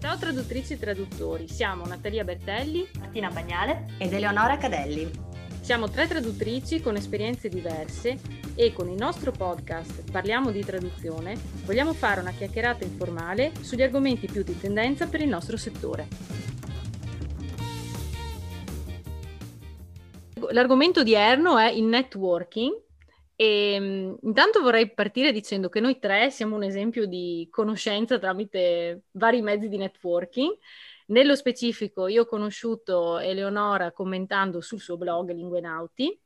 Ciao traduttrici e traduttori, siamo Natalia Bertelli, Martina Bagnale ed Eleonora Cadelli. Siamo tre traduttrici con esperienze diverse e con il nostro podcast Parliamo di traduzione vogliamo fare una chiacchierata informale sugli argomenti più di tendenza per il nostro settore. L'argomento odierno è il networking e um, intanto vorrei partire dicendo che noi tre siamo un esempio di conoscenza tramite vari mezzi di networking. Nello specifico io ho conosciuto Eleonora commentando sul suo blog Lingue Nauti,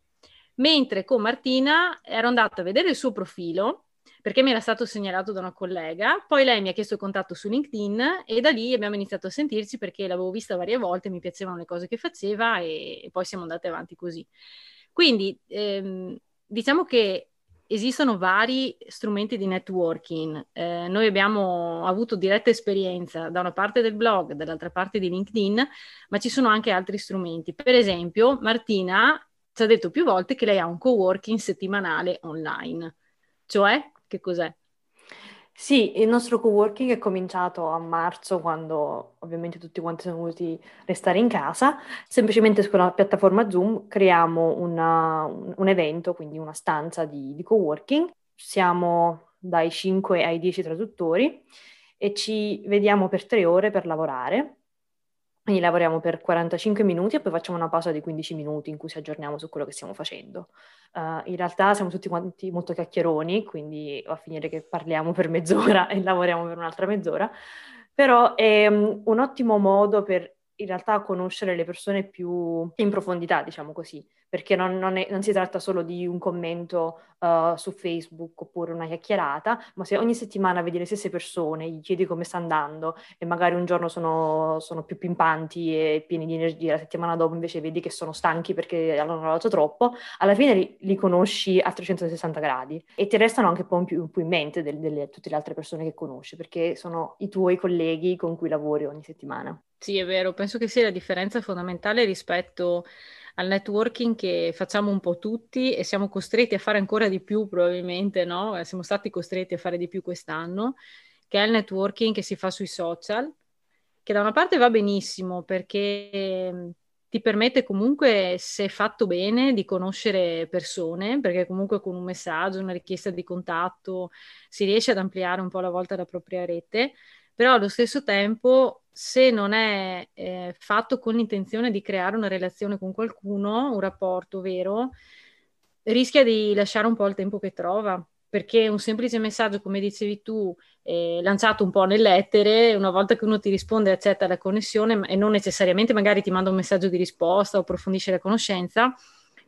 mentre con Martina ero andata a vedere il suo profilo perché mi era stato segnalato da una collega, poi lei mi ha chiesto contatto su LinkedIn e da lì abbiamo iniziato a sentirci perché l'avevo vista varie volte, mi piacevano le cose che faceva e, e poi siamo andate avanti così. Quindi ehm, diciamo che esistono vari strumenti di networking. Eh, noi abbiamo avuto diretta esperienza da una parte del blog, dall'altra parte di LinkedIn, ma ci sono anche altri strumenti. Per esempio, Martina ci ha detto più volte che lei ha un coworking settimanale online. Cioè, che cos'è? Sì, il nostro coworking è cominciato a marzo quando ovviamente tutti quanti siamo voluti restare in casa. Semplicemente con la piattaforma Zoom creiamo una, un, un, evento, quindi una stanza di, di coworking. Siamo dai 5 ai 10 traduttori e ci vediamo per tre ore per lavorare. Quindi lavoriamo per 45 minuti e poi facciamo una pausa di 15 minuti in cui ci aggiorniamo su quello che stiamo facendo. Uh, in realtà siamo tutti quanti molto chiacchieroni, quindi va a finire che parliamo per mezz'ora e lavoriamo per un'altra mezz'ora, però è um, un ottimo modo per in realtà conoscere le persone più in profondità, diciamo così, perché non, non, è, non si tratta solo di un commento uh, su Facebook oppure una chiacchierata, ma se ogni settimana vedi le stesse persone, gli chiedi come sta andando e magari un giorno sono, sono più pimpanti e pieni di energia, la settimana dopo invece vedi che sono stanchi perché hanno lavorato troppo, alla fine li, li, conosci a 360 gradi e ti restano anche un po' più, più in mente delle, tutte le altre persone che conosci, perché sono i tuoi colleghi con cui lavori ogni settimana. Sì, è vero, penso che sia la differenza fondamentale rispetto al networking che facciamo un po' tutti e siamo costretti a fare ancora di più probabilmente, no? Siamo stati costretti a fare di più quest'anno, che è il networking che si fa sui social, che da una parte va benissimo perché ehm, ti permette comunque, se fatto bene, di conoscere persone, perché comunque con un messaggio, una richiesta di contatto si riesce ad ampliare un po' alla volta la propria rete, però allo stesso tempo se non è eh, fatto con l'intenzione di creare una relazione con qualcuno, un rapporto vero, rischia di lasciare un po' il tempo che trova, perché un semplice messaggio, come dicevi tu, eh, lanciato un po' nell'etere, una volta che uno ti risponde accetta la connessione e non necessariamente magari ti manda un messaggio di risposta o approfondisce la conoscenza,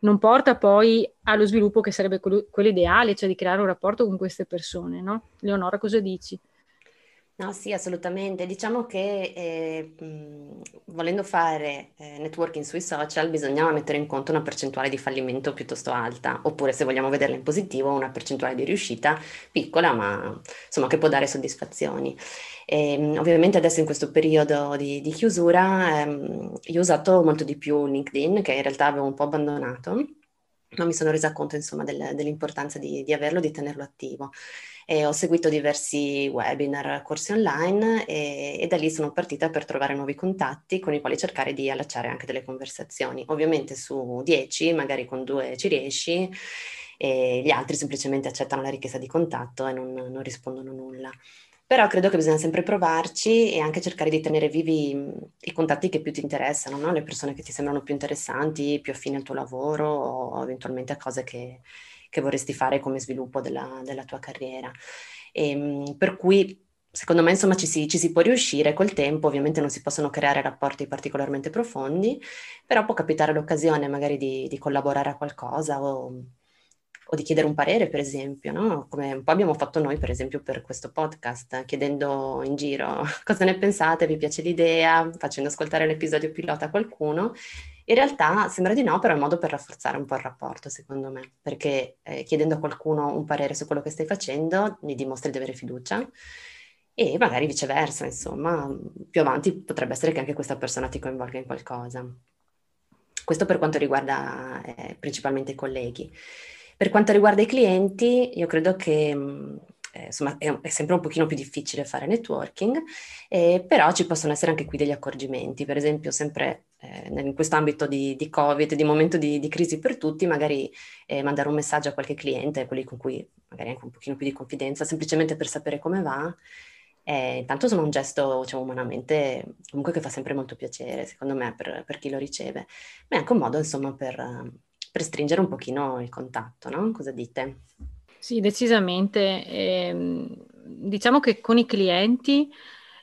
non porta poi allo sviluppo che sarebbe quello ideale, cioè di creare un rapporto con queste persone, no? Leonora, cosa dici? No, sì, assolutamente. Diciamo che eh, mh, volendo fare eh, networking sui social bisognava mettere in conto una percentuale di fallimento piuttosto alta, oppure se vogliamo vederla in positivo, una percentuale di riuscita piccola, ma insomma che può dare soddisfazioni. E, ehm, ovviamente adesso in questo periodo di, di chiusura ehm, io ho usato molto di più LinkedIn, che in realtà avevo un po' abbandonato, ma mi sono resa conto insomma del, dell'importanza di, di averlo, di tenerlo attivo ho seguito diversi webinar, corsi online e, e, da lì sono partita per trovare nuovi contatti con i quali cercare di allacciare anche delle conversazioni. Ovviamente su 10, magari con due ci riesci e gli altri semplicemente accettano la richiesta di contatto e non, non rispondono nulla. Però credo che bisogna sempre provarci e anche cercare di tenere vivi i contatti che più ti interessano, no? le persone che ti sembrano più interessanti, più affini al tuo lavoro o eventualmente a cose che, che vorresti fare come sviluppo della, della tua carriera. E, ehm, per cui secondo me insomma ci si, ci si, può riuscire col tempo, ovviamente non si possono creare rapporti particolarmente profondi, però può capitare l'occasione magari di, di collaborare a qualcosa o, o, di chiedere un parere per esempio, no? come un po' abbiamo fatto noi per esempio per questo podcast, chiedendo in giro cosa ne pensate, vi piace l'idea, facendo ascoltare l'episodio pilota a qualcuno in realtà sembra di no, però è un modo per rafforzare un po' il rapporto, secondo me, perché eh, chiedendo a qualcuno un parere su quello che stai facendo, gli dimostri di avere fiducia e magari viceversa, insomma, più avanti potrebbe essere che anche questa persona ti coinvolga in qualcosa. Questo per quanto riguarda eh, principalmente i colleghi. Per quanto riguarda i clienti, io credo che mh, eh, insomma è, è, sempre un pochino più difficile fare networking, eh, però ci possono essere anche qui degli accorgimenti, per esempio sempre eh, in questo ambito di, di, Covid, di momento di, di, crisi per tutti, magari eh, mandare un messaggio a qualche cliente, quelli con cui magari anche un pochino più di confidenza, semplicemente per sapere come va. Eh, intanto sono un gesto, diciamo, umanamente, comunque che fa sempre molto piacere, secondo me, per, per chi lo riceve. Ma è anche un modo, insomma, per, per stringere un pochino il contatto, no? Cosa dite? Sì, decisamente. Eh, diciamo che con i clienti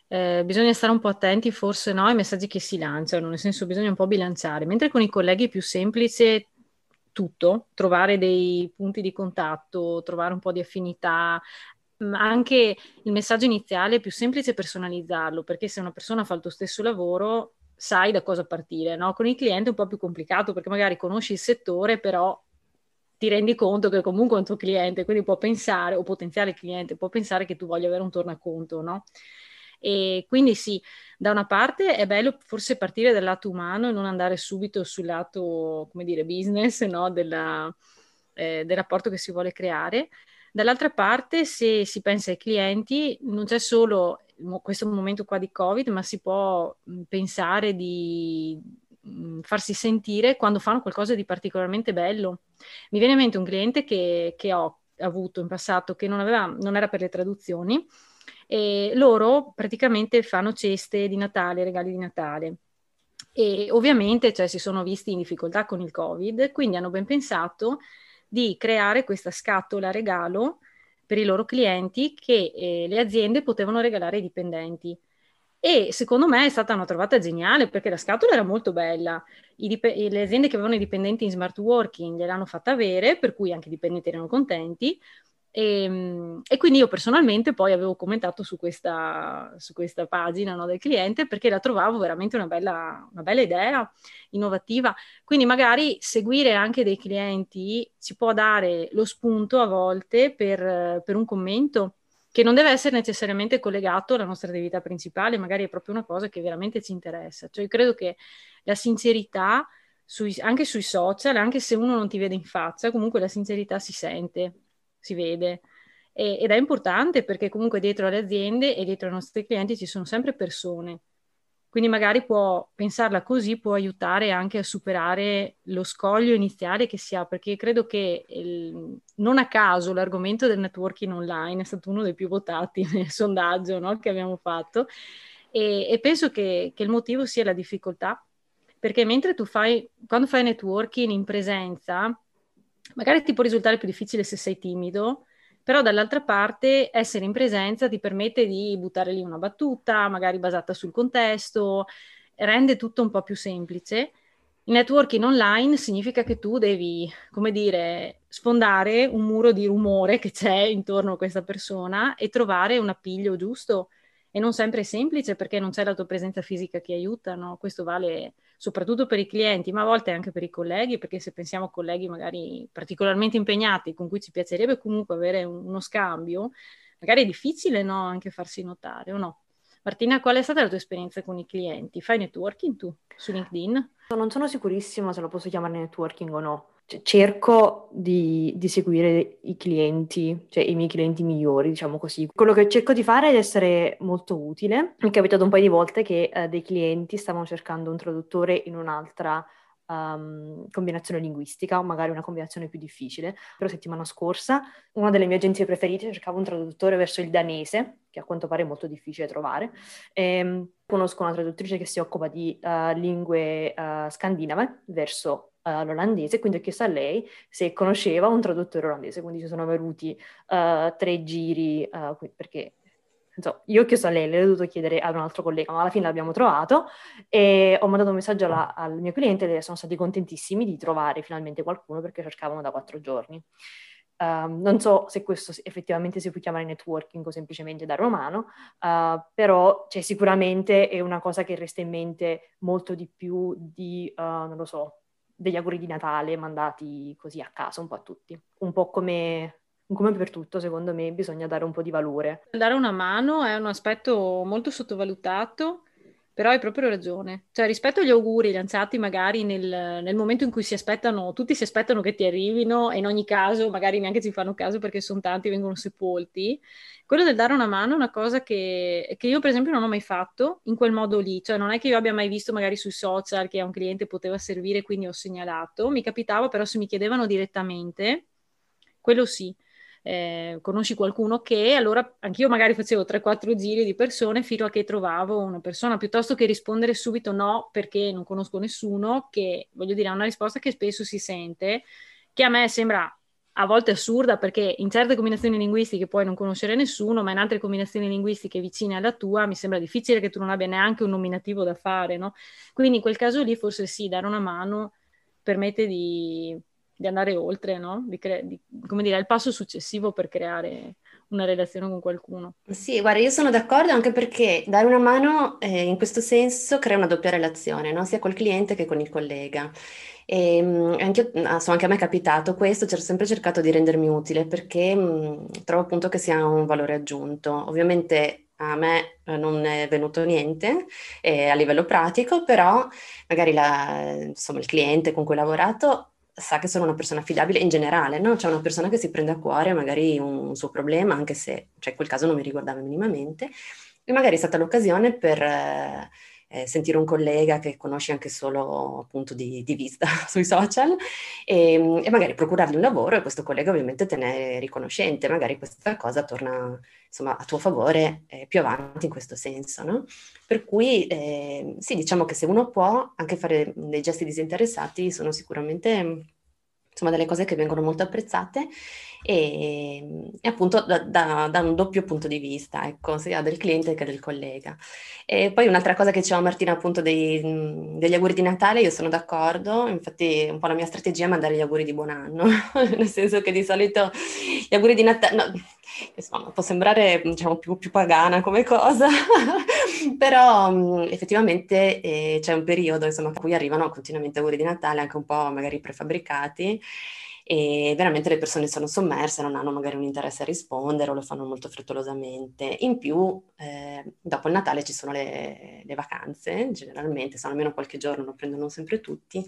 eh, bisogna stare un po' attenti forse no, ai messaggi che si lanciano, nel senso bisogna un po' bilanciare, mentre con i colleghi è più semplice tutto, trovare dei punti di contatto, trovare un po' di affinità, anche il messaggio iniziale è più semplice personalizzarlo, perché se una persona fa il tuo stesso lavoro sai da cosa partire, no? Con il cliente è un po' più complicato perché magari conosci il settore, però ti rendi conto che comunque è un tuo cliente, quindi può pensare, o potenziale cliente, può pensare che tu voglia avere un tornaconto, no? E quindi sì, da una parte è bello forse partire dal lato umano e non andare subito sul lato, come dire, business, no? Della, eh, del rapporto che si vuole creare. Dall'altra parte, se si pensa ai clienti, non c'è solo questo momento qua di Covid, ma si può pensare di farsi sentire quando fanno qualcosa di particolarmente bello. Mi viene in mente un cliente che, che ho avuto in passato che non, aveva, non era per le traduzioni e loro praticamente fanno ceste di Natale, regali di Natale. E ovviamente cioè, si sono visti in difficoltà con il Covid, quindi hanno ben pensato di creare questa scatola regalo per i loro clienti che eh, le aziende potevano regalare ai dipendenti. E secondo me è stata una trovata geniale perché la scatola era molto bella. Dip- le aziende che avevano i dipendenti in smart working gliel'hanno fatta avere, per cui anche i dipendenti erano contenti. E, ehm, e, quindi io personalmente poi avevo commentato su questa, su questa pagina no, del cliente perché la trovavo veramente una bella, una bella, idea, innovativa. Quindi magari seguire anche dei clienti ci può dare lo spunto a volte per, per un commento che non deve essere necessariamente collegato alla nostra attività principale, magari è proprio una cosa che veramente ci interessa. Cioè, credo che la sincerità, sui, anche sui social, anche se uno non ti vede in faccia, comunque la sincerità si sente si vede. E, ed è importante perché comunque dietro alle aziende e dietro ai nostri clienti ci sono sempre persone. Quindi magari può pensarla così, può aiutare anche a superare lo scoglio iniziale che si ha, perché credo che il, non a caso l'argomento del networking online è stato uno dei più votati nel sondaggio no, che abbiamo fatto. E, e penso che, che il motivo sia la difficoltà, perché mentre tu fai, quando fai networking in presenza, magari ti può risultare più difficile se sei timido, però dall'altra parte essere in presenza ti permette di buttare lì una battuta, magari basata sul contesto, rende tutto un po' più semplice. Il networking online significa che tu devi, come dire, sfondare un muro di rumore che c'è intorno a questa persona e trovare un appiglio giusto. E non sempre è semplice perché non c'è la tua presenza fisica che aiuta, no? Questo vale soprattutto per i clienti, ma a volte anche per i colleghi, perché se pensiamo a colleghi magari particolarmente impegnati con cui ci piacerebbe comunque avere uno scambio, magari è difficile no? anche farsi notare o no? Martina, qual è stata la tua esperienza con i clienti? Fai networking tu su LinkedIn? Non sono sicurissima se lo posso chiamare networking o no. Cioè, cerco di, di, seguire i clienti, cioè i miei clienti migliori, diciamo così. Quello che cerco di fare è essere molto utile. Mi è capitato un paio di volte che eh, dei clienti stavano cercando un traduttore in un'altra um, combinazione linguistica, o magari una combinazione più difficile. Però settimana scorsa una delle mie agenzie preferite cercava un traduttore verso il danese, che a quanto pare è molto difficile trovare. E, ehm, conosco una traduttrice che si occupa di uh, lingue uh, scandinave verso uh, l'olandese, quindi ho chiesto a lei se conosceva un traduttore olandese, quindi ci sono venuti uh, tre giri, uh, perché insomma, io ho chiesto a lei, l'ho dovuto chiedere ad un altro collega, ma alla fine l'abbiamo trovato e ho mandato un messaggio alla, al mio cliente e sono stati contentissimi di trovare finalmente qualcuno perché cercavano da quattro giorni. Um, non so se questo effettivamente si può chiamare networking o semplicemente da romano, uh, però cioè, sicuramente è una cosa che resta in mente molto di più di, uh, non lo so, degli auguri di Natale mandati così a caso un po' a tutti. Un po' come, come per tutto, secondo me, bisogna dare un po' di valore. Dare una mano è un aspetto molto sottovalutato Però hai proprio ragione. Cioè, rispetto agli auguri lanciati magari nel, nel, momento in cui si aspettano, tutti si aspettano che ti arrivino e in ogni caso magari neanche ci fanno caso perché sono tanti e vengono sepolti, quello del dare una mano è una cosa che, che, io per esempio non ho mai fatto in quel modo lì. Cioè, non è che io abbia mai visto magari sui social che a un cliente poteva servire, quindi ho segnalato. Mi capitava però se mi chiedevano direttamente, quello sì eh, conosci qualcuno che, allora anch'io magari facevo 3-4 giri di persone fino a che trovavo una persona, piuttosto che rispondere subito no perché non conosco nessuno, che voglio dire è una risposta che spesso si sente, che a me sembra a volte assurda perché in certe combinazioni linguistiche puoi non conoscere nessuno, ma in altre combinazioni linguistiche vicine alla tua mi sembra difficile che tu non abbia neanche un nominativo da fare, no? Quindi in quel caso lì forse sì, dare una mano permette di di andare oltre, no? Di cre- di, come dire, il passo successivo per creare una relazione con qualcuno. Sì, guarda, io sono d'accordo anche perché dare una mano eh, in questo senso crea una doppia relazione, no? sia col cliente che con il collega. E ehm, anche, ah, so, anche a me è capitato questo, ho sempre cercato di rendermi utile perché mh, trovo appunto che sia un valore aggiunto. Ovviamente a me eh, non è venuto niente eh, a livello pratico, però magari la, insomma, il cliente con cui ho lavorato sa che sono una persona affidabile in generale, no? C'è una persona che si prende a cuore magari un suo problema, anche se cioè, in quel caso non mi riguardava minimamente, e magari è stata l'occasione per eh, eh, sentire un collega che conosci anche solo appunto di, di vista sui social e, e, magari procurargli un lavoro e questo collega ovviamente te ne è riconoscente, magari questa cosa torna insomma a tuo favore eh, più avanti in questo senso, no? Per cui eh, sì, diciamo che se uno può anche fare dei gesti disinteressati sono sicuramente insomma delle cose che vengono molto apprezzate e, e appunto da, da, da, un doppio punto di vista, ecco, sia del cliente che del collega. E poi un'altra cosa che diceva Martina appunto dei, degli auguri di Natale, io sono d'accordo, infatti un po' la mia strategia è mandare gli auguri di buon anno, nel senso che di solito gli auguri di Natale, no, insomma può sembrare diciamo più, più pagana come cosa, però mh, effettivamente eh, c'è un periodo insomma a cui arrivano continuamente auguri di Natale, anche un po' magari prefabbricati e veramente le persone sono sommerse, non hanno magari un interesse a rispondere o lo fanno molto frettolosamente. In più, eh, dopo il Natale ci sono le, le, vacanze, generalmente, sono almeno qualche giorno, lo prendono sempre tutti,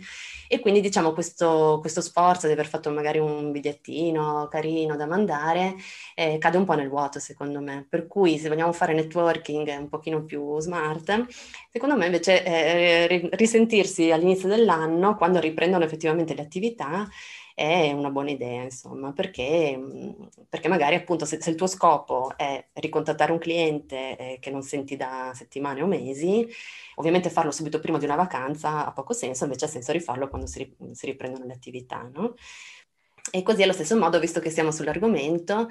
e quindi diciamo questo, questo sforzo di aver fatto magari un bigliettino carino da mandare eh, cade un po' nel vuoto secondo me, per cui se vogliamo fare networking un pochino più smart, secondo me invece eh, risentirsi all'inizio dell'anno, quando riprendono effettivamente le attività, è una buona idea, insomma, perché, mhmm, perché magari appunto se, se, il tuo scopo è ricontattare un cliente eh, che non senti da settimane o mesi, ovviamente farlo subito prima di una vacanza ha poco senso, invece ha senso rifarlo quando si, si riprendono le attività, no? E così allo stesso modo, visto che siamo sull'argomento,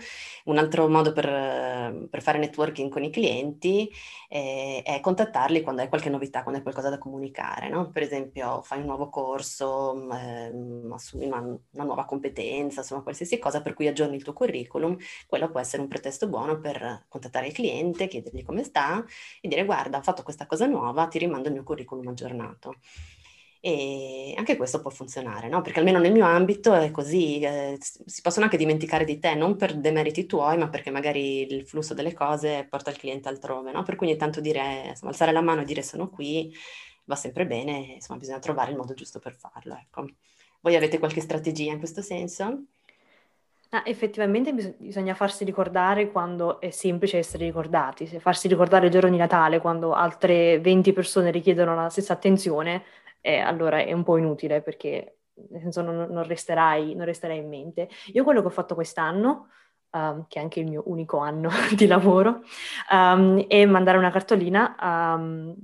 un altro modo per, per fare networking con i clienti eh, è contattarli quando hai qualche novità, quando hai qualcosa da comunicare. No? Per esempio, fai un nuovo corso, eh, assumi una, una, nuova competenza, insomma, qualsiasi cosa per cui aggiorni il tuo curriculum, quello può essere un pretesto buono per contattare il cliente, chiedergli come sta e dire guarda, ho fatto questa cosa nuova, ti rimando il mio curriculum aggiornato. E anche questo può funzionare, no? Perché almeno nel mio ambito è così, eh, si possono anche dimenticare di te, non per demeriti tuoi, ma perché magari il flusso delle cose porta il cliente altrove, no? Per cui ogni tanto dire, insomma, alzare la mano e dire sono qui va sempre bene, insomma, bisogna trovare il modo giusto per farlo, ecco. Voi avete qualche strategia in questo senso? Ah, effettivamente bis- bisogna farsi ricordare quando è semplice essere ricordati. Se farsi ricordare il giorno di Natale, quando altre 20 persone richiedono la stessa attenzione, eh, allora è un po' inutile perché nel senso non, non, resterai, non resterai in mente. Io quello che ho fatto quest'anno, um, che è anche il mio unico anno di lavoro, um, è mandare una cartolina um,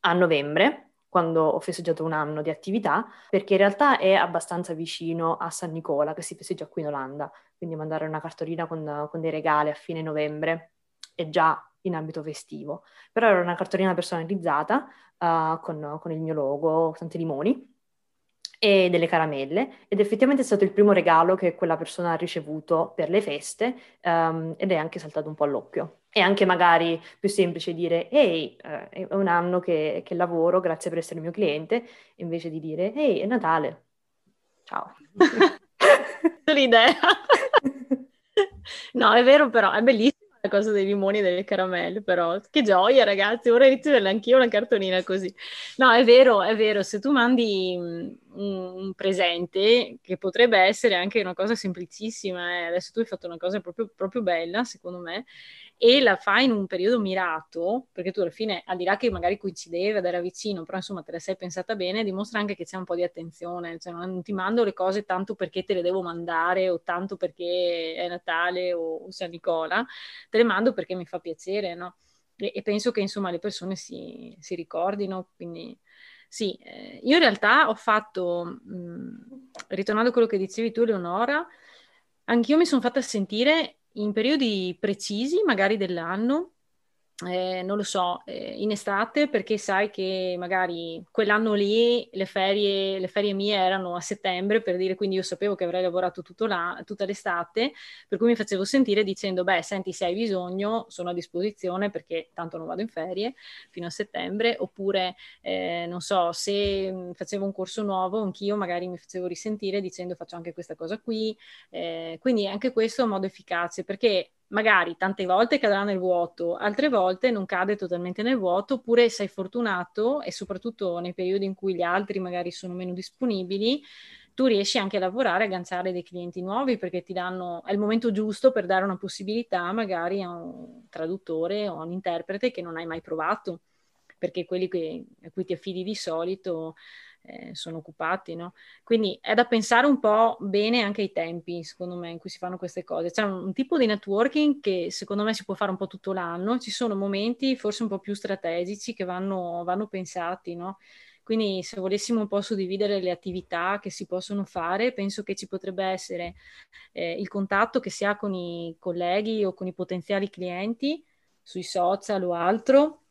a novembre, quando ho festeggiato un anno di attività, perché in realtà è abbastanza vicino a San Nicola, che si festeggia qui in Olanda, quindi mandare una cartolina con, con dei regali a fine novembre è già in ambito festivo. Però era una cartolina personalizzata uh, con, con, il mio logo, tanti limoni e delle caramelle ed effettivamente è stato il primo regalo che quella persona ha ricevuto per le feste um, ed è anche saltato un po' all'occhio. E anche magari più semplice dire ehi, uh, è un anno che, che, lavoro, grazie per essere il mio cliente, invece di dire ehi, è Natale, ciao. L'idea. no, è vero però, è bellissimo la cosa dei limoni e delle caramelle, però che gioia ragazzi, vorrei ricevere anch'io una cartolina così. No, è vero, è vero, se tu mandi un, un presente, che potrebbe essere anche una cosa semplicissima, eh, adesso tu hai fatto una cosa proprio, proprio bella, secondo me, e la fai in un periodo mirato, perché tu alla fine, al di là che magari coincideva ed era vicino, però insomma te la sei pensata bene, dimostra anche che c'è un po' di attenzione, cioè non ti mando le cose tanto perché te le devo mandare o tanto perché è Natale o, o San Nicola, te le mando perché mi fa piacere, no? E, e penso che insomma le persone si, si ricordino, quindi... Sì, eh, io in realtà ho fatto, mh, ritornando a quello che dicevi tu, Leonora, anch'io mi sono fatta sentire in periodi precisi, magari dell'anno, eh, non lo so, eh, in estate perché sai che magari quell'anno lì le ferie, le ferie mie erano a settembre, per dire, quindi io sapevo che avrei lavorato la, tutta l'estate, per cui mi facevo sentire dicendo, beh, senti, se hai bisogno, sono a disposizione perché tanto non vado in ferie fino a settembre, oppure, eh, non so, se facevo un corso nuovo, anch'io magari mi facevo risentire dicendo faccio anche questa cosa qui, eh, quindi anche questo è un modo efficace, perché magari tante volte cadrà nel vuoto, altre volte non cade totalmente nel vuoto, oppure sei fortunato e soprattutto nei periodi in cui gli altri magari sono meno disponibili, tu riesci anche a lavorare, a agganciare dei clienti nuovi perché ti danno, è il momento giusto per dare una possibilità magari a un traduttore o a un interprete che non hai mai provato, perché quelli che, a cui ti affidi di solito eh, sono occupati, no? Quindi è da pensare un po' bene anche ai tempi, secondo me, in cui si fanno queste cose. C'è un, un, tipo di networking che secondo me si può fare un po' tutto l'anno, ci sono momenti forse un po' più strategici che vanno, vanno pensati, no? Quindi se volessimo un po' suddividere le attività che si possono fare, penso che ci potrebbe essere eh, il contatto che si ha con i colleghi o con i potenziali clienti sui social o altro,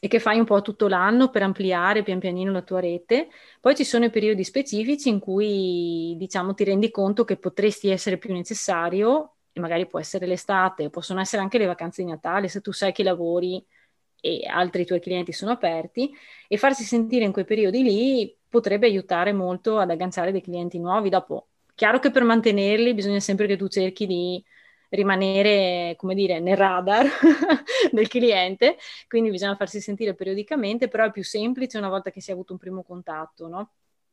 e che fai un po' tutto l'anno per ampliare pian pianino la tua rete. Poi ci sono i periodi specifici in cui diciamo ti rendi conto che potresti essere più necessario e magari può essere l'estate, possono essere anche le vacanze di Natale se tu sai che lavori e altri tuoi clienti sono aperti e farsi sentire in quei periodi lì potrebbe aiutare molto ad agganciare dei clienti nuovi. Dopo, chiaro che per mantenerli bisogna sempre che tu cerchi di rimanere, come dire, nel radar del cliente, quindi bisogna farsi sentire periodicamente, però è più semplice una volta che si è avuto un primo contatto, no?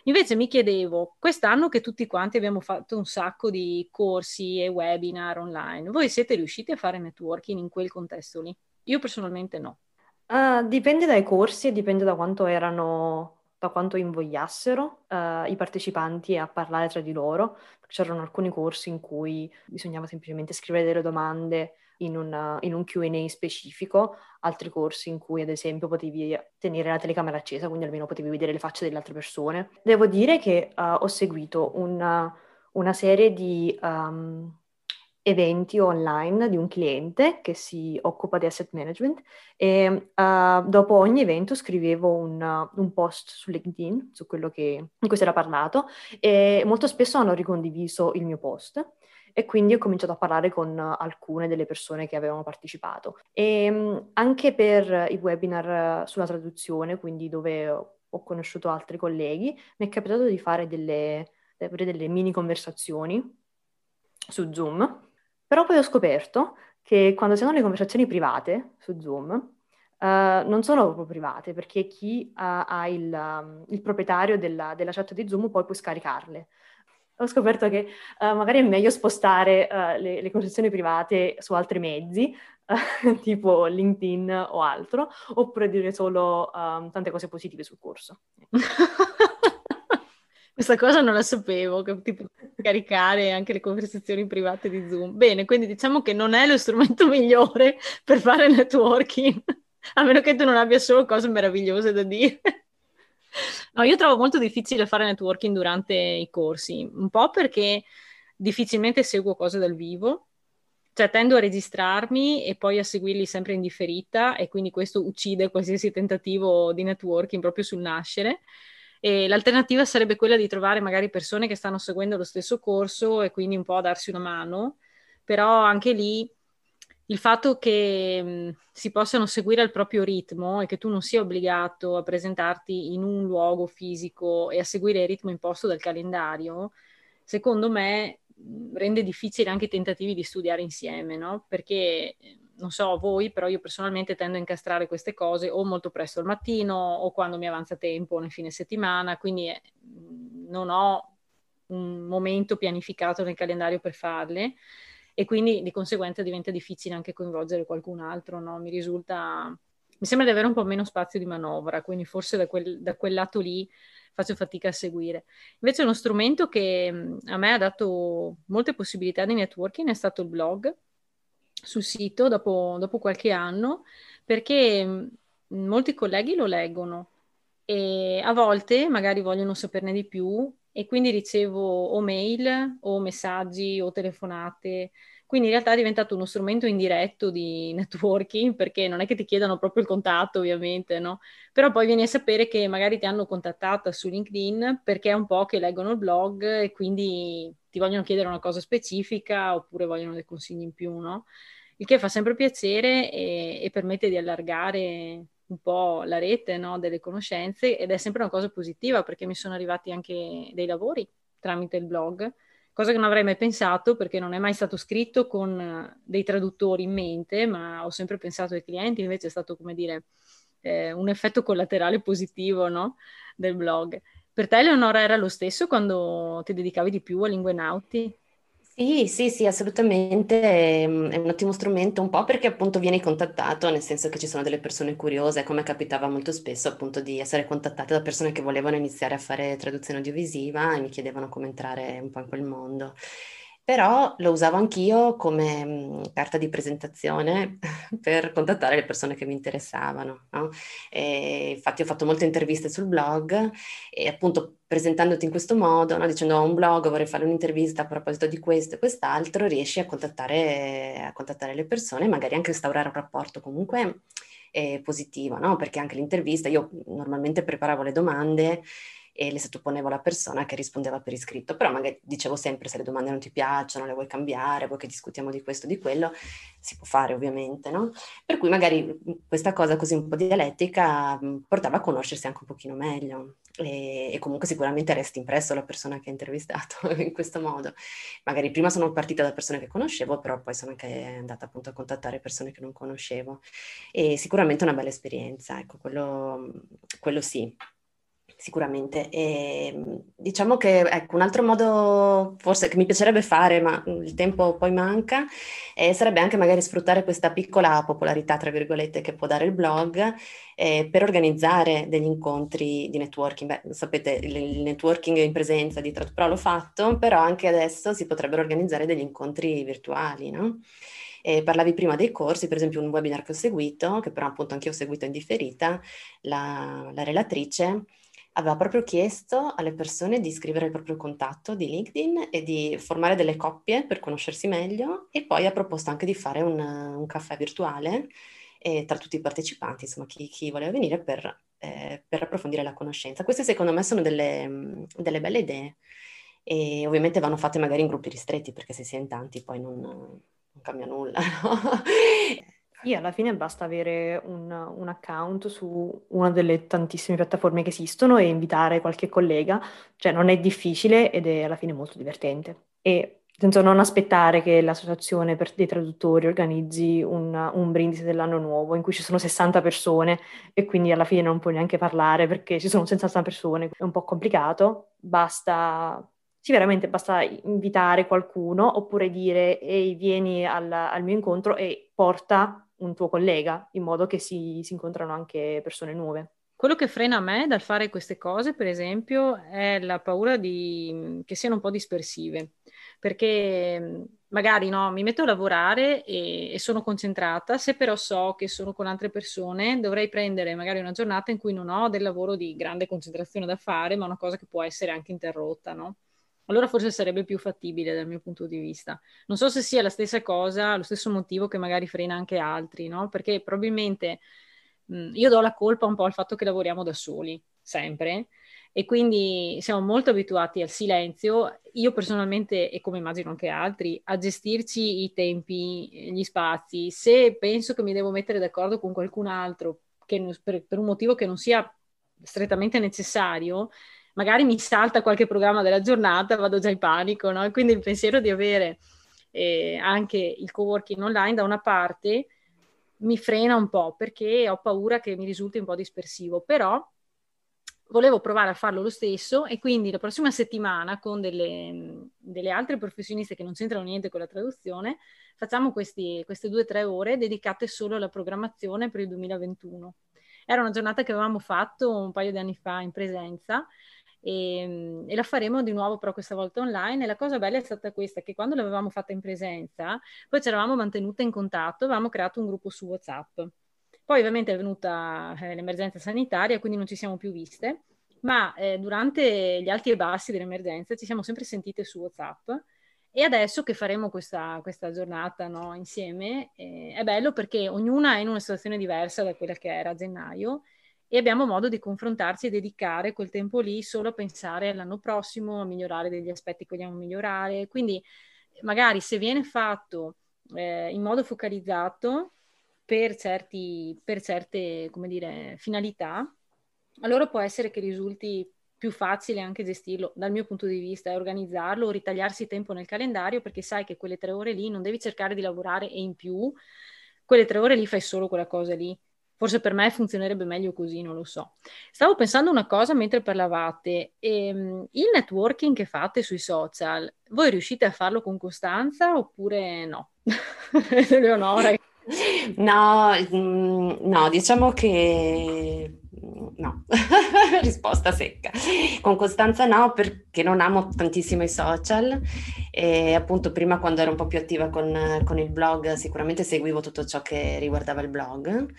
Invece mi chiedevo, quest'anno che tutti quanti abbiamo fatto un sacco di corsi e webinar online, voi siete riusciti a fare networking in quel contesto lì? Io personalmente no. Uh, dipende dai corsi e dipende da quanto erano da quanto invogliassero uh, i partecipanti a parlare tra di loro. C'erano alcuni corsi in cui bisognava semplicemente scrivere delle domande in, una, in un QA specifico, altri corsi in cui ad esempio potevi tenere la telecamera accesa, quindi almeno potevi vedere le facce delle altre persone. Devo dire che uh, ho seguito una, una serie di um, eventi online di un cliente che si occupa di asset management e uh, dopo ogni evento scrivevo un, uh, un, post su LinkedIn su quello che, di cui si era parlato e molto spesso hanno ricondiviso il mio post e quindi ho cominciato a parlare con alcune delle persone che avevano partecipato. E um, anche per i webinar sulla traduzione, quindi dove ho conosciuto altri colleghi, mi è capitato di fare delle, delle mini conversazioni su Zoom però poi ho scoperto che quando si hanno le conversazioni private su Zoom, uh, non sono proprio private, perché chi uh, ha il, um, il proprietario della, della, chat di Zoom poi può scaricarle. Ho scoperto che uh, magari è meglio spostare le, le, conversazioni private su altri mezzi, tipo LinkedIn o altro, oppure dire solo um, tante cose positive sul corso. Questa cosa non la sapevo, che tipo caricare anche le conversazioni private di Zoom. Bene, quindi diciamo che non è lo strumento migliore per fare networking, a meno che tu non abbia solo cose meravigliose da dire. No, io trovo molto difficile fare networking durante i corsi, un po' perché difficilmente seguo cose dal vivo, cioè tendo a registrarmi e poi a seguirli sempre in differita e quindi questo uccide qualsiasi tentativo di networking proprio sul nascere. E l'alternativa sarebbe quella di trovare magari persone che stanno seguendo lo stesso corso e quindi un po' darsi una mano, però anche lì il fatto che mh, si possano seguire al proprio ritmo e che tu non sia obbligato a presentarti in un luogo fisico e a seguire il ritmo imposto dal calendario, secondo me rende difficile anche i tentativi di studiare insieme, no? Perché non so voi, però io personalmente tendo a incastrare queste cose o molto presto al mattino o quando mi avanza tempo nel fine settimana, quindi eh, non ho un momento pianificato nel calendario per farle e quindi di conseguenza diventa difficile anche coinvolgere qualcun altro, no? Mi risulta, mi sembra di avere un po' meno spazio di manovra, quindi forse da quel, da quel lato lì faccio fatica a seguire. Invece uno strumento che a me ha dato molte possibilità di networking è stato il blog sul sito dopo, dopo qualche anno, perché molti colleghi lo leggono e a volte magari vogliono saperne di più e quindi ricevo o mail o messaggi o telefonate. Quindi in realtà è diventato uno strumento indiretto di networking perché non è che ti chiedano proprio il contatto ovviamente, no? Però poi vieni a sapere che magari ti hanno contattata su LinkedIn perché è un po' che leggono il blog e quindi ti vogliono chiedere una cosa specifica oppure vogliono dei consigli in più, no? Il che fa sempre piacere e, e permette di allargare un po' la rete no, delle conoscenze ed è sempre una cosa positiva perché mi sono arrivati anche dei lavori tramite il blog, cosa che non avrei mai pensato perché non è mai stato scritto con dei traduttori in mente, ma ho sempre pensato ai clienti, invece è stato come dire eh, un effetto collaterale positivo no, del blog. Per te Eleonora era lo stesso quando ti dedicavi di più a lingue nauti? Sì, sì, sì, assolutamente, mm, è un ottimo strumento, un po' perché appunto vieni contattato, nel senso che ci sono delle persone curiose, come capitava molto spesso appunto di essere contattate da persone che volevano iniziare a fare traduzione audiovisiva e mi chiedevano come entrare un po' in quel mondo però lo usavo anch'io come mh, carta di presentazione per contattare le persone che mi interessavano. No? infatti ho fatto molte interviste sul blog e appunto presentandoti in questo modo, no? dicendo ho un blog, vorrei fare un'intervista a proposito di questo e quest'altro, riesci a contattare, a contattare le persone magari anche instaurare un rapporto comunque eh, positivo, no? perché anche l'intervista, io normalmente preparavo le domande e le sottoponevo alla persona che rispondeva per iscritto, però magari dicevo sempre se le domande non ti piacciono, le vuoi cambiare, vuoi che discutiamo di questo, di quello, si può fare ovviamente, no? Per cui magari questa cosa così un po' dialettica portava a conoscersi anche un pochino meglio e, e comunque sicuramente resti impresso la persona che hai intervistato in questo modo. Magari prima sono partita da persone che conoscevo, però poi sono anche andata appunto a contattare persone che non conoscevo e sicuramente una bella esperienza, ecco, quello, quello sì sicuramente. E, ehm, diciamo che ecco, un altro modo forse che mi piacerebbe fare, ma il tempo poi manca, eh, sarebbe anche magari sfruttare questa piccola popolarità, tra virgolette, che può dare il blog eh, per organizzare degli incontri di networking. Beh, sapete, il, networking in presenza di TradPro l'ho fatto, però anche adesso si potrebbero organizzare degli incontri virtuali, no? E parlavi prima dei corsi, per esempio un webinar che ho seguito, che però appunto anche io ho seguito in differita, la, la relatrice aveva proprio chiesto alle persone di scrivere il proprio contatto di LinkedIn e di formare delle coppie per conoscersi meglio e poi ha proposto anche di fare un, un caffè virtuale eh, tra tutti i partecipanti, insomma chi, chi voleva venire per, eh, per, approfondire la conoscenza. Queste secondo me sono delle, delle, belle idee e ovviamente vanno fatte magari in gruppi ristretti perché se si è in tanti poi non, non cambia nulla. No? Sì, alla fine basta avere un, un account su una delle tantissime piattaforme che esistono e invitare qualche collega, cioè non è difficile ed è alla fine molto divertente. E senza non aspettare che l'associazione per, dei traduttori organizzi un, un brindisi dell'anno nuovo in cui ci sono 60 persone e quindi alla fine non puoi neanche parlare perché ci sono 60 persone, è un po' complicato, basta sì, veramente basta invitare qualcuno oppure dire ehi, vieni al, al, mio incontro e porta un tuo collega, in modo che si, si incontrano anche persone nuove. Quello che frena me dal fare queste cose, per esempio, è la paura di, che siano un po' dispersive, perché magari no, mi metto a lavorare e, e, sono concentrata, se però so che sono con altre persone, dovrei prendere magari una giornata in cui non ho del lavoro di grande concentrazione da fare, ma una cosa che può essere anche interrotta, no? Allora forse sarebbe più fattibile dal mio punto di vista. Non so se sia la stessa cosa, lo stesso motivo che magari frena anche altri, no? Perché probabilmente mh, io do la colpa un po' al fatto che lavoriamo da soli, sempre, e quindi siamo molto abituati al silenzio. Io personalmente, e come immagino anche altri, a gestirci i tempi, gli spazi. Se penso che mi devo mettere d'accordo con qualcun altro che, per, per un motivo che non sia strettamente necessario, magari mi salta qualche programma della giornata, vado già in panico, no? quindi il pensiero di avere eh, anche il co-working online da una parte mi frena un po' perché ho paura che mi risulti un po' dispersivo, però volevo provare a farlo lo stesso e quindi la prossima settimana con delle, delle altre professioniste che non c'entrano niente con la traduzione facciamo questi, queste due o tre ore dedicate solo alla programmazione per il 2021. Era una giornata che avevamo fatto un paio di anni fa in presenza e, e, la faremo di nuovo però questa volta online. E la cosa bella è stata questa che quando l'avevamo fatta in presenza poi ci eravamo mantenute in contatto avevamo creato un gruppo su whatsapp. Poi ovviamente è venuta eh, l'emergenza sanitaria quindi non ci siamo più viste. Ma eh, durante gli alti e bassi dell'emergenza ci siamo sempre sentite su whatsapp. E adesso che faremo questa, questa giornata no, insieme eh, è bello perché ognuna è in una situazione diversa da quella che era a gennaio e abbiamo modo di confrontarci e dedicare quel tempo lì solo a pensare all'anno prossimo, a migliorare degli aspetti che vogliamo migliorare. Quindi magari se viene fatto eh, in modo focalizzato per, certi, per certe dire, finalità, allora può essere che risulti più facile anche gestirlo dal mio punto di vista e organizzarlo o ritagliarsi tempo nel calendario perché sai che quelle tre ore lì non devi cercare di lavorare e in più quelle tre ore lì fai solo quella cosa lì Forse per me funzionerebbe meglio così, non lo so. Stavo pensando una cosa mentre parlavate. Ehm, il networking che fate sui social, voi riuscite a farlo con costanza oppure no? Leonora. No, mm, no, diciamo che no, risposta secca. Con Costanza no, perché non amo tantissimo i social e appunto prima quando ero un po' più attiva con, con il blog sicuramente seguivo tutto ciò che riguardava il blog.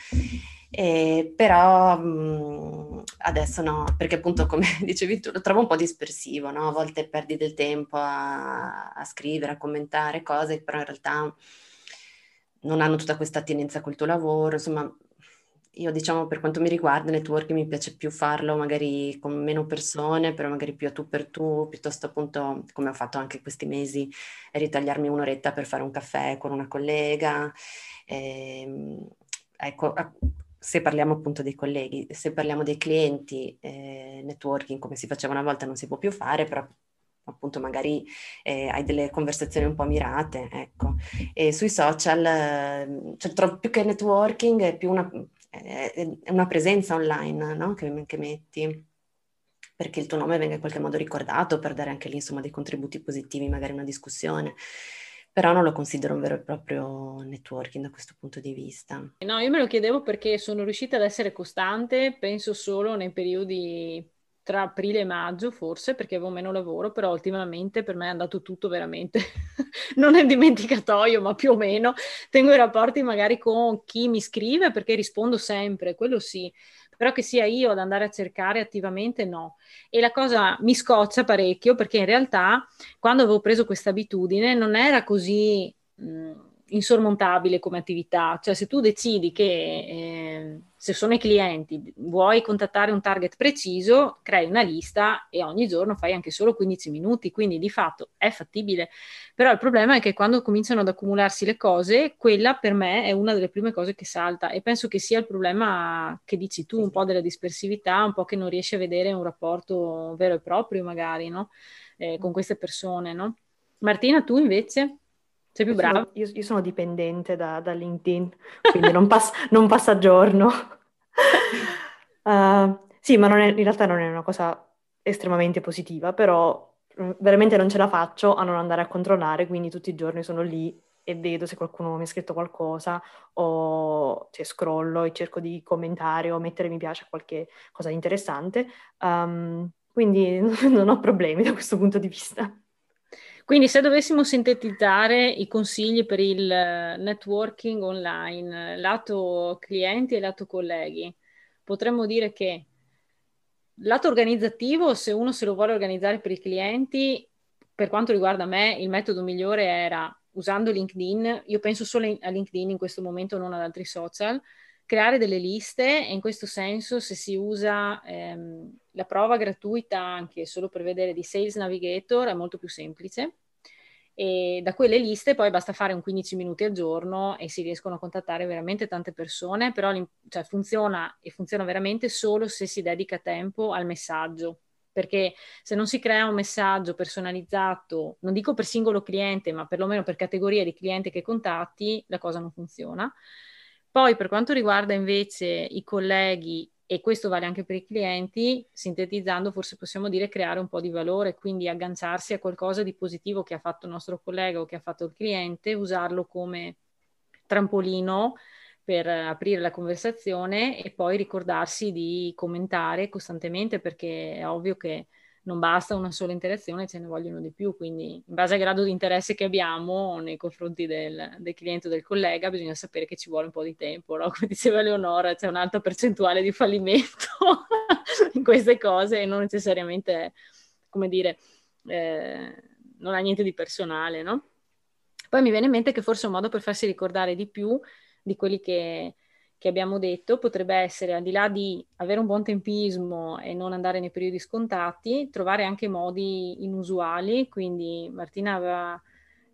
Eh, però mh, adesso no, perché appunto come dicevi tu lo trovo un po' dispersivo, no? a volte perdi del tempo a, a scrivere, a commentare cose, però in realtà non hanno tutta questa attinenza col tuo lavoro, insomma io diciamo per quanto mi riguarda networking mi piace più farlo magari con meno persone, però magari più a tu per tu, piuttosto appunto come ho fatto anche questi mesi, ritagliarmi un'oretta per fare un caffè con una collega. Ehm, ecco, se parliamo appunto dei colleghi, se parliamo dei clienti, eh, networking come si faceva una volta non si può più fare, però appunto magari eh, hai delle conversazioni un po' mirate, ecco. E sui social, eh, cioè, più che networking è più una, è una presenza online no? che, che, metti perché il tuo nome venga in qualche modo ricordato per dare anche lì insomma dei contributi positivi, magari una discussione. Però non lo considero un vero e proprio networking da questo punto di vista. No, io me lo chiedevo perché sono riuscita ad essere costante, penso solo nei periodi tra aprile e maggio forse perché avevo meno lavoro, però ultimamente per me è andato tutto veramente, non è dimenticatoio, ma più o meno tengo i rapporti magari con chi mi scrive perché rispondo sempre, quello sì, però che sia io ad andare a cercare attivamente no. E la cosa mi scoccia parecchio perché in realtà quando avevo preso questa abitudine non era così... Mh, insormontabile come attività, cioè se tu decidi che eh, se sono i clienti vuoi contattare un target preciso, crei una lista e ogni giorno fai anche solo 15 minuti, quindi di fatto è fattibile, però il problema è che quando cominciano ad accumularsi le cose, quella per me è una delle prime cose che salta e penso che sia il problema che dici tu, un po' della dispersività, un po' che non riesci a vedere un rapporto vero e proprio magari, no? Eh, con queste persone, no? Martina, tu invece? Sei più bravo? Io, io, sono dipendente da, da LinkedIn, quindi non, pass- non passa giorno. uh, sì, ma è, in realtà non è una cosa estremamente positiva, però mm, veramente non ce la faccio a non andare a controllare, quindi tutti i giorni sono lì e vedo se qualcuno mi ha scritto qualcosa o cioè, scrollo e cerco di commentare o mettere mi piace a qualche cosa di interessante. Um, quindi non ho problemi da questo punto di vista. Quindi se dovessimo sintetizzare i consigli per il eh, networking online, lato clienti e lato colleghi, potremmo dire che lato organizzativo, se uno se lo vuole organizzare per i clienti, per quanto riguarda me, il metodo migliore era usando LinkedIn, io penso solo a LinkedIn in questo momento, non ad altri social, creare delle liste e in questo senso se si usa ehm, la prova gratuita anche solo per vedere di Sales Navigator è molto più semplice e da quelle liste poi basta fare un 15 minuti al giorno e si riescono a contattare veramente tante persone, però cioè, funziona e funziona veramente solo se si dedica tempo al messaggio perché se non si crea un messaggio personalizzato, non dico per singolo cliente, ma perlomeno per categoria di cliente che contatti, la cosa non funziona. Poi per quanto riguarda invece i colleghi, e questo vale anche per i clienti, sintetizzando forse possiamo dire creare un po' di valore, quindi agganciarsi a qualcosa di positivo che ha fatto il nostro collega o che ha fatto il cliente, usarlo come trampolino per aprire la conversazione e poi ricordarsi di commentare costantemente perché è ovvio che non basta una sola interazione, ce ne vogliono di più, quindi in base al grado di interesse che abbiamo nei confronti del, del cliente o del collega bisogna sapere che ci vuole un po' di tempo, no? come diceva Leonora, c'è un'alta percentuale di fallimento in queste cose e non necessariamente, come dire, eh, non ha niente di personale, no? Poi mi viene in mente che forse un modo per farsi ricordare di più di quelli che che abbiamo detto potrebbe essere, al di là di avere un buon tempismo e non andare nei periodi scontati, trovare anche modi inusuali. Quindi Martina aveva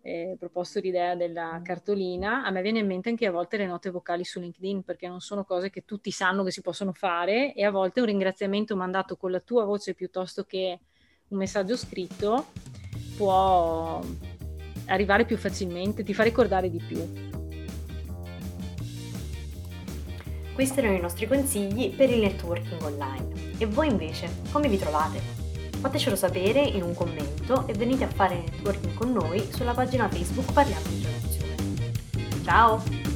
eh, proposto l'idea della cartolina. A me viene in mente anche a volte le note vocali su LinkedIn, perché non sono cose che tutti sanno che si possono fare e a volte un ringraziamento mandato con la tua voce piuttosto che un messaggio scritto può arrivare più facilmente, ti fa ricordare di più. Questi erano i nostri consigli per il networking online. E voi invece, come vi trovate? Fatecelo sapere in un commento e venite a fare networking con noi sulla pagina Facebook Parliamo di Innovazione. Ciao!